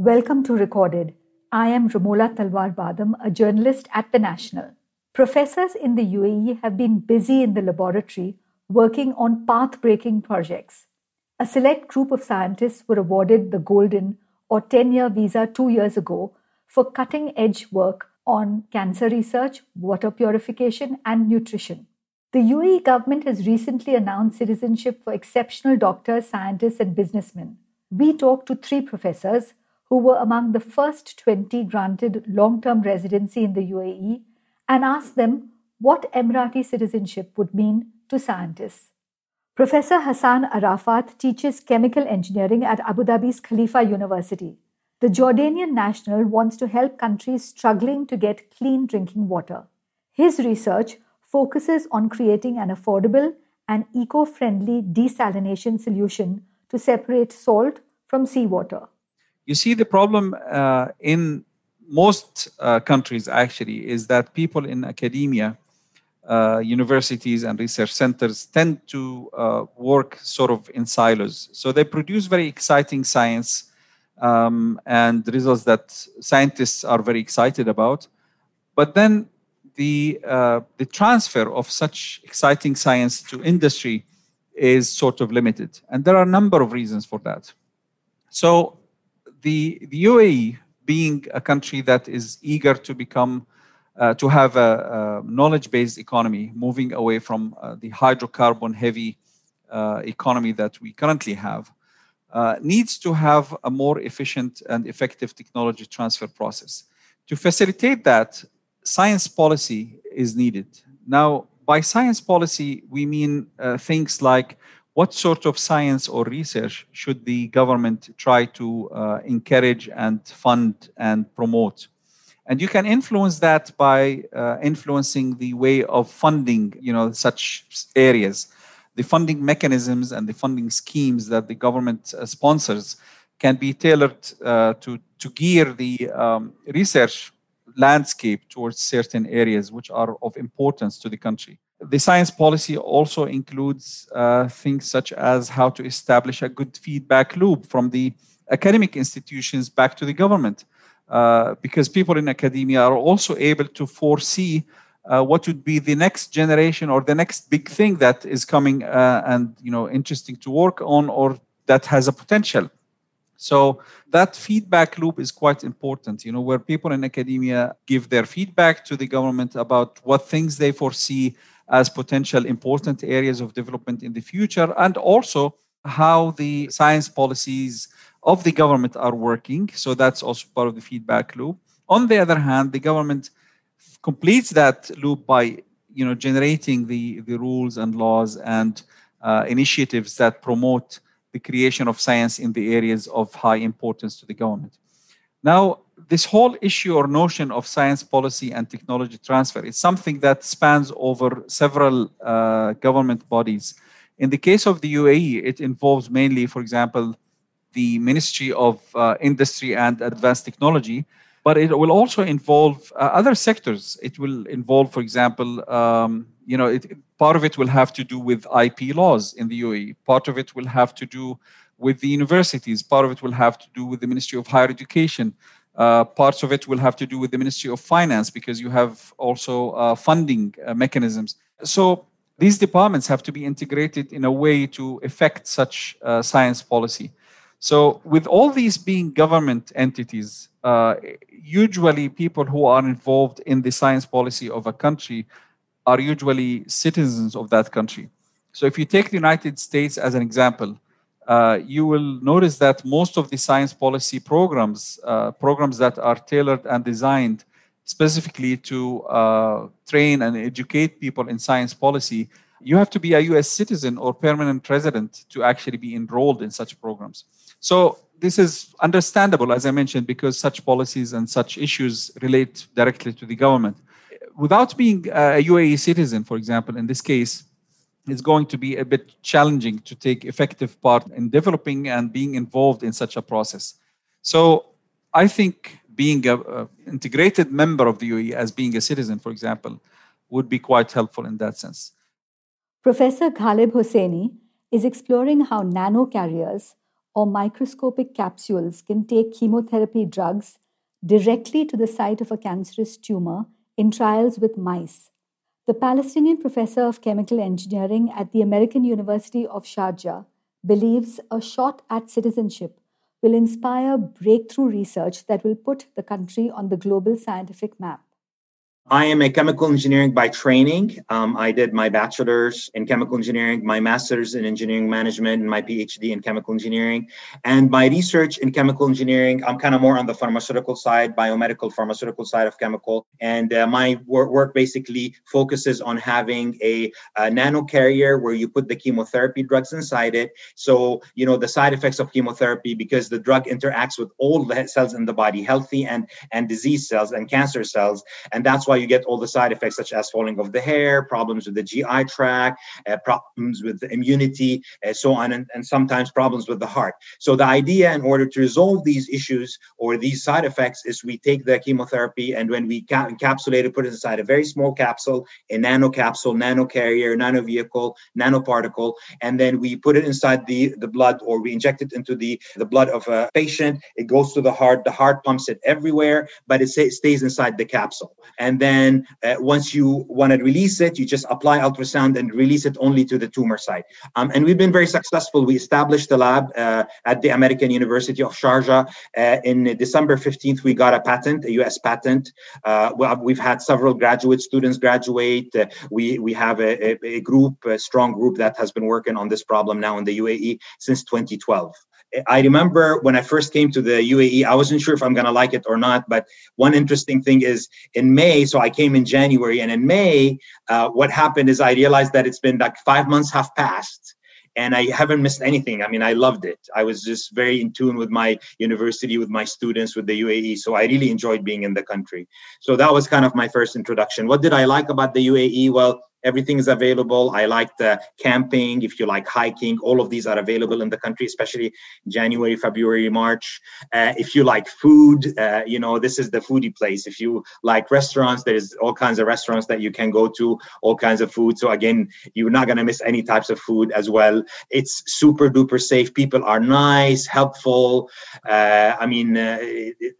Welcome to Recorded. I am Ramola Talwar Badam, a journalist at The National. Professors in the UAE have been busy in the laboratory working on path breaking projects. A select group of scientists were awarded the Golden or 10 year visa two years ago for cutting edge work on cancer research, water purification, and nutrition. The UAE government has recently announced citizenship for exceptional doctors, scientists, and businessmen. We talked to three professors who were among the first 20 granted long term residency in the UAE and asked them what Emirati citizenship would mean to scientists. Professor Hassan Arafat teaches chemical engineering at Abu Dhabi's Khalifa University. The Jordanian national wants to help countries struggling to get clean drinking water. His research focuses on creating an affordable and eco friendly desalination solution to separate salt from seawater. You see, the problem uh, in most uh, countries actually is that people in academia, uh, universities, and research centers tend to uh, work sort of in silos. So they produce very exciting science um, and results that scientists are very excited about. But then the, uh, the transfer of such exciting science to industry is sort of limited. And there are a number of reasons for that. So the, the UAE, being a country that is eager to become, uh, to have a, a knowledge-based economy, moving away from uh, the hydrocarbon-heavy uh, economy that we currently have, uh, needs to have a more efficient and effective technology transfer process. To facilitate that, science policy is needed. Now, by science policy, we mean uh, things like what sort of science or research should the government try to uh, encourage and fund and promote? And you can influence that by uh, influencing the way of funding, you know, such areas. The funding mechanisms and the funding schemes that the government uh, sponsors can be tailored uh, to, to gear the um, research landscape towards certain areas which are of importance to the country the science policy also includes uh, things such as how to establish a good feedback loop from the academic institutions back to the government. Uh, because people in academia are also able to foresee uh, what would be the next generation or the next big thing that is coming uh, and you know interesting to work on or that has a potential so that feedback loop is quite important you know where people in academia give their feedback to the government about what things they foresee as potential important areas of development in the future, and also how the science policies of the government are working. So that's also part of the feedback loop. On the other hand, the government completes that loop by you know generating the, the rules and laws and uh, initiatives that promote the creation of science in the areas of high importance to the government. Now, this whole issue or notion of science policy and technology transfer is something that spans over several uh, government bodies. In the case of the UAE, it involves mainly, for example, the Ministry of uh, Industry and Advanced Technology, but it will also involve uh, other sectors. It will involve, for example, um, you know, it, part of it will have to do with IP laws in the UAE. Part of it will have to do with the universities. Part of it will have to do with the Ministry of Higher Education. Uh, parts of it will have to do with the Ministry of Finance because you have also uh, funding uh, mechanisms. So these departments have to be integrated in a way to affect such uh, science policy. So, with all these being government entities, uh, usually people who are involved in the science policy of a country are usually citizens of that country. So, if you take the United States as an example, uh, you will notice that most of the science policy programs, uh, programs that are tailored and designed specifically to uh, train and educate people in science policy, you have to be a US citizen or permanent resident to actually be enrolled in such programs. So this is understandable, as I mentioned, because such policies and such issues relate directly to the government. Without being a UAE citizen, for example, in this case, it's going to be a bit challenging to take effective part in developing and being involved in such a process. So I think being an integrated member of the UAE as being a citizen, for example, would be quite helpful in that sense. Professor Ghaleb Husseini is exploring how nanocarriers or microscopic capsules can take chemotherapy drugs directly to the site of a cancerous tumor in trials with mice. The Palestinian professor of chemical engineering at the American University of Sharjah believes a shot at citizenship will inspire breakthrough research that will put the country on the global scientific map. I am a chemical engineering by training. Um, I did my bachelor's in chemical engineering, my master's in engineering management, and my PhD in chemical engineering. And my research in chemical engineering, I'm kind of more on the pharmaceutical side, biomedical pharmaceutical side of chemical. And uh, my work, work, basically focuses on having a, a nano carrier where you put the chemotherapy drugs inside it. So, you know, the side effects of chemotherapy, because the drug interacts with all the cells in the body, healthy and, and disease cells and cancer cells. And that's why you get all the side effects such as falling of the hair, problems with the GI tract, uh, problems with the immunity, uh, so on, and, and sometimes problems with the heart. So the idea, in order to resolve these issues or these side effects, is we take the chemotherapy and when we ca- encapsulate it, put it inside a very small capsule, a nano capsule, nano carrier, nano vehicle, nanoparticle, and then we put it inside the, the blood or we inject it into the, the blood of a patient. It goes to the heart. The heart pumps it everywhere, but it stays inside the capsule. And then then uh, once you want to release it, you just apply ultrasound and release it only to the tumor site. Um, and we've been very successful. We established the lab uh, at the American University of Sharjah. Uh, in December 15th, we got a patent, a US patent. Uh, we've had several graduate students graduate. Uh, we, we have a, a, a group, a strong group that has been working on this problem now in the UAE since 2012. I remember when I first came to the UAE, I wasn't sure if I'm going to like it or not. But one interesting thing is in May, so I came in January, and in May, uh, what happened is I realized that it's been like five months have passed and I haven't missed anything. I mean, I loved it. I was just very in tune with my university, with my students, with the UAE. So I really enjoyed being in the country. So that was kind of my first introduction. What did I like about the UAE? Well, everything is available. I like the camping if you like hiking all of these are available in the country especially january february march. Uh, if you like food uh, you know this is the foodie place. If you like restaurants there's all kinds of restaurants that you can go to all kinds of food. So again you're not going to miss any types of food as well. It's super duper safe. People are nice helpful. Uh, i mean uh,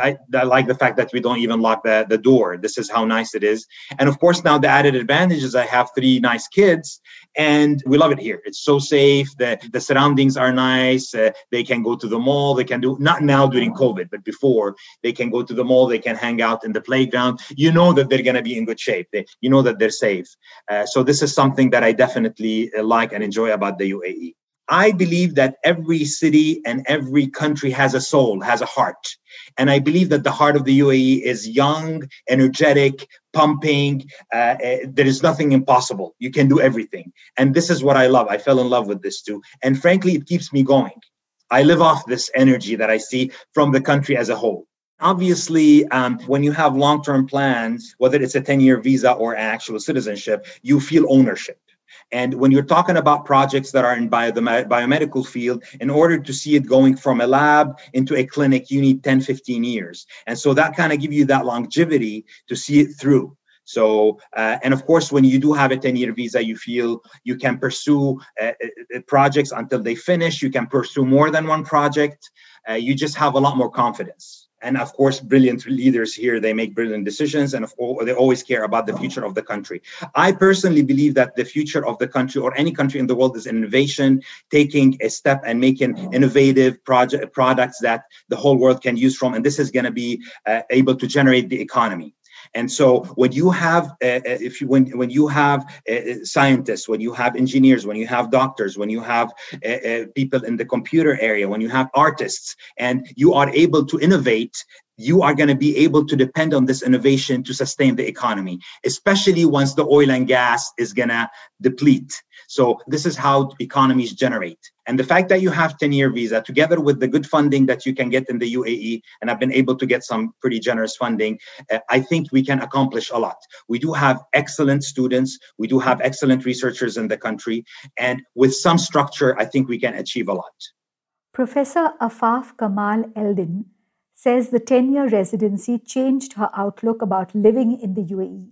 I, I like the fact that we don't even lock the, the door. This is how nice it is. And of course now the added advantage is i have have three nice kids and we love it here. It's so safe the, the surroundings are nice uh, they can go to the mall they can do not now during covid but before they can go to the mall they can hang out in the playground. You know that they're going to be in good shape. They, you know that they're safe. Uh, so this is something that i definitely uh, like and enjoy about the uae I believe that every city and every country has a soul, has a heart. And I believe that the heart of the UAE is young, energetic, pumping. Uh, uh, there is nothing impossible. You can do everything. And this is what I love. I fell in love with this too. And frankly, it keeps me going. I live off this energy that I see from the country as a whole. Obviously, um, when you have long term plans, whether it's a 10 year visa or actual citizenship, you feel ownership and when you're talking about projects that are in bio, the biomedical field, in order to see it going from a lab into a clinic, you need 10, 15 years. And so that kind of give you that longevity to see it through. So, uh, and of course, when you do have a 10 year visa, you feel you can pursue uh, uh, projects until they finish. You can pursue more than one project. Uh, you just have a lot more confidence and of course brilliant leaders here they make brilliant decisions and course, they always care about the future of the country. I personally believe that the future of the country or any country in the world is innovation taking a step and making innovative project products that the whole world can use from. And this is going to be uh, able to generate the economy and so when you have, uh, if you when when you have uh, scientists, when you have engineers, when you have doctors, when you have people in the computer area, when you have artists, and you are able to innovate, you are going to be able to depend on this innovation to sustain the economy, especially once the oil and gas is going to deplete. So this is how economies generate. And the fact that you have 10 year visa together with the good funding that you can get in the UAE, and I've been able to get some pretty generous funding, uh, I think we can accomplish a lot. We do have excellent students. We do have excellent researchers in the country. And with some structure, I think we can achieve a lot. Professor Afaf Kamal Eldin says the 10 year residency changed her outlook about living in the UAE.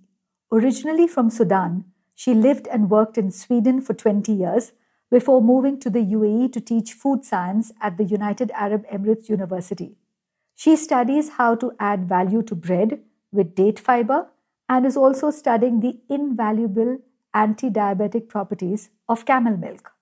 Originally from Sudan, she lived and worked in Sweden for 20 years before moving to the UAE to teach food science at the United Arab Emirates University. She studies how to add value to bread with date fiber and is also studying the invaluable anti diabetic properties of camel milk.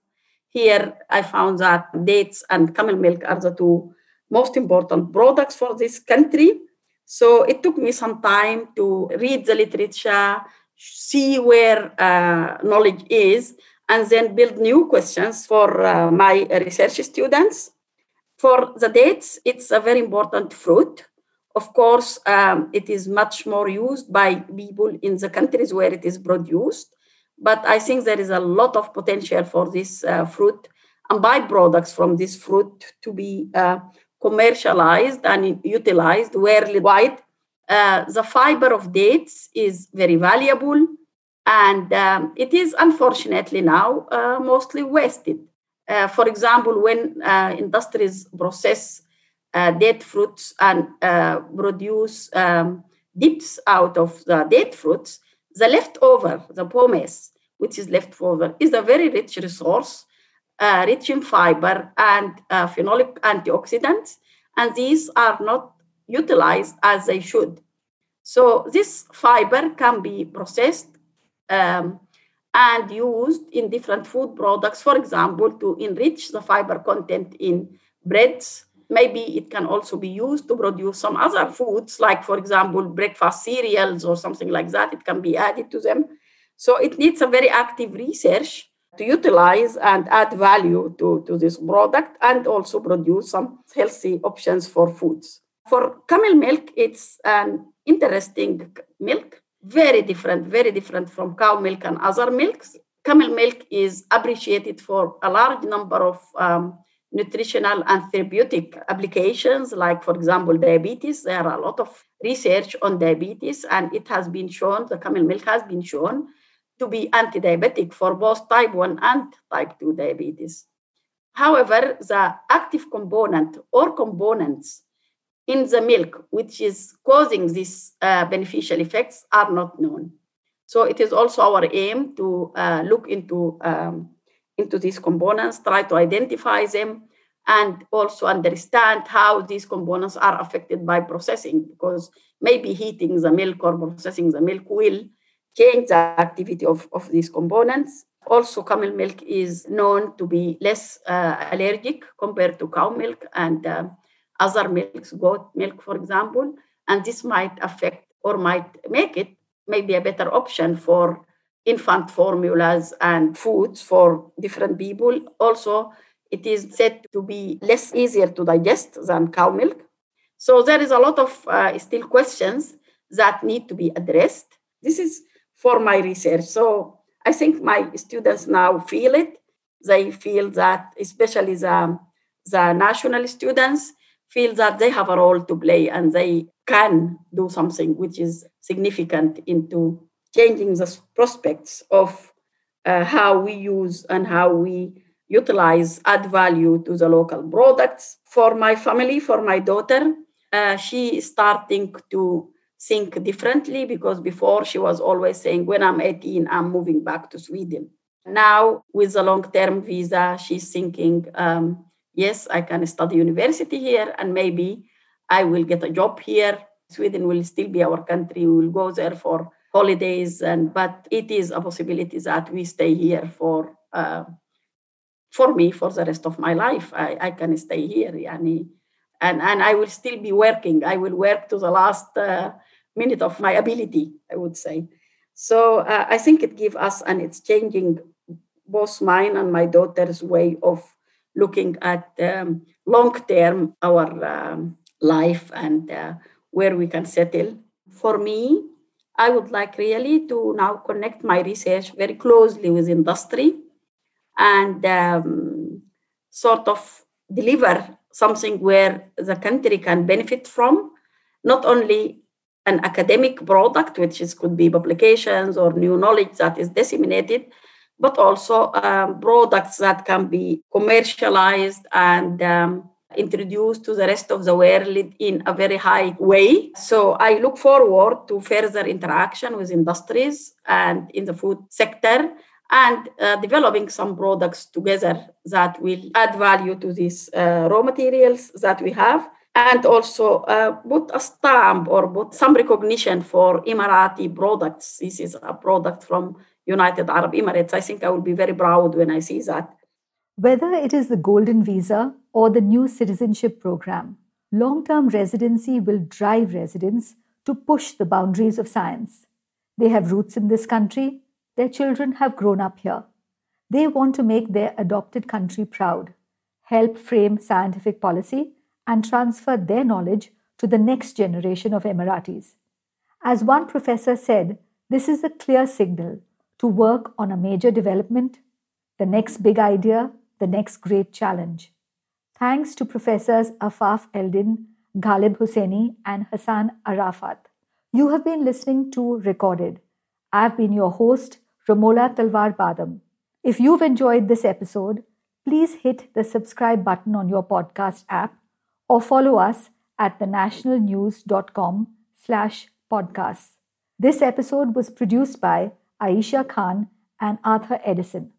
Here, I found that dates and camel milk are the two most important products for this country. So it took me some time to read the literature, see where uh, knowledge is, and then build new questions for uh, my research students. For the dates, it's a very important fruit. Of course, um, it is much more used by people in the countries where it is produced. But I think there is a lot of potential for this uh, fruit and byproducts from this fruit to be uh, commercialized and utilized worldwide. Uh, the fiber of dates is very valuable and um, it is unfortunately now uh, mostly wasted. Uh, for example, when uh, industries process uh, date fruits and uh, produce um, dips out of the date fruits, the leftover, the pomace, which is leftover, is a very rich resource, uh, rich in fiber and phenolic antioxidants, and these are not utilized as they should. So this fiber can be processed um, and used in different food products, for example, to enrich the fiber content in breads. Maybe it can also be used to produce some other foods, like, for example, breakfast cereals or something like that. It can be added to them. So it needs a very active research to utilize and add value to, to this product and also produce some healthy options for foods. For camel milk, it's an interesting milk very different, very different from cow milk and other milks. Camel milk is appreciated for a large number of um, nutritional and therapeutic applications, like, for example, diabetes. There are a lot of research on diabetes, and it has been shown, the camel milk has been shown to be anti diabetic for both type 1 and type 2 diabetes. However, the active component or components in the milk, which is causing these uh, beneficial effects, are not known. So it is also our aim to uh, look into, um, into these components, try to identify them, and also understand how these components are affected by processing, because maybe heating the milk or processing the milk will change the activity of, of these components. Also, camel milk is known to be less uh, allergic compared to cow milk, and uh, other milks, goat milk, for example, and this might affect or might make it maybe a better option for infant formulas and foods for different people. Also, it is said to be less easier to digest than cow milk. So there is a lot of uh, still questions that need to be addressed. This is for my research. So I think my students now feel it. They feel that, especially the, the national students, feel that they have a role to play and they can do something which is significant into changing the prospects of uh, how we use and how we utilize add value to the local products for my family for my daughter uh, she is starting to think differently because before she was always saying when i'm 18 i'm moving back to sweden now with the long term visa she's thinking um, yes, I can study university here and maybe I will get a job here. Sweden will still be our country. We will go there for holidays, and but it is a possibility that we stay here for uh, for me for the rest of my life. I, I can stay here, yani, and and I will still be working. I will work to the last uh, minute of my ability. I would say. So uh, I think it gives us, and it's changing both mine and my daughter's way of looking at um, long term our um, life and uh, where we can settle. For me, I would like really to now connect my research very closely with industry and um, sort of deliver something where the country can benefit from, not only an academic product, which is, could be publications or new knowledge that is disseminated, but also um, products that can be commercialized and um, introduced to the rest of the world in a very high way. So I look forward to further interaction with industries and in the food sector and uh, developing some products together that will add value to these uh, raw materials that we have and also uh, put a stamp or put some recognition for Emirati products. This is a product from United Arab Emirates. I think I will be very proud when I see that. Whether it is the Golden Visa or the new citizenship program, long term residency will drive residents to push the boundaries of science. They have roots in this country, their children have grown up here. They want to make their adopted country proud, help frame scientific policy, and transfer their knowledge to the next generation of Emiratis. As one professor said, this is a clear signal to work on a major development, the next big idea, the next great challenge. Thanks to Professors Afaf Eldin, Ghaleb Husseini, and Hassan Arafat. You have been listening to Recorded. I've been your host, Ramola Talwar Badam. If you've enjoyed this episode, please hit the subscribe button on your podcast app or follow us at thenationalnews.com slash podcasts. This episode was produced by Aisha Khan and Arthur Edison.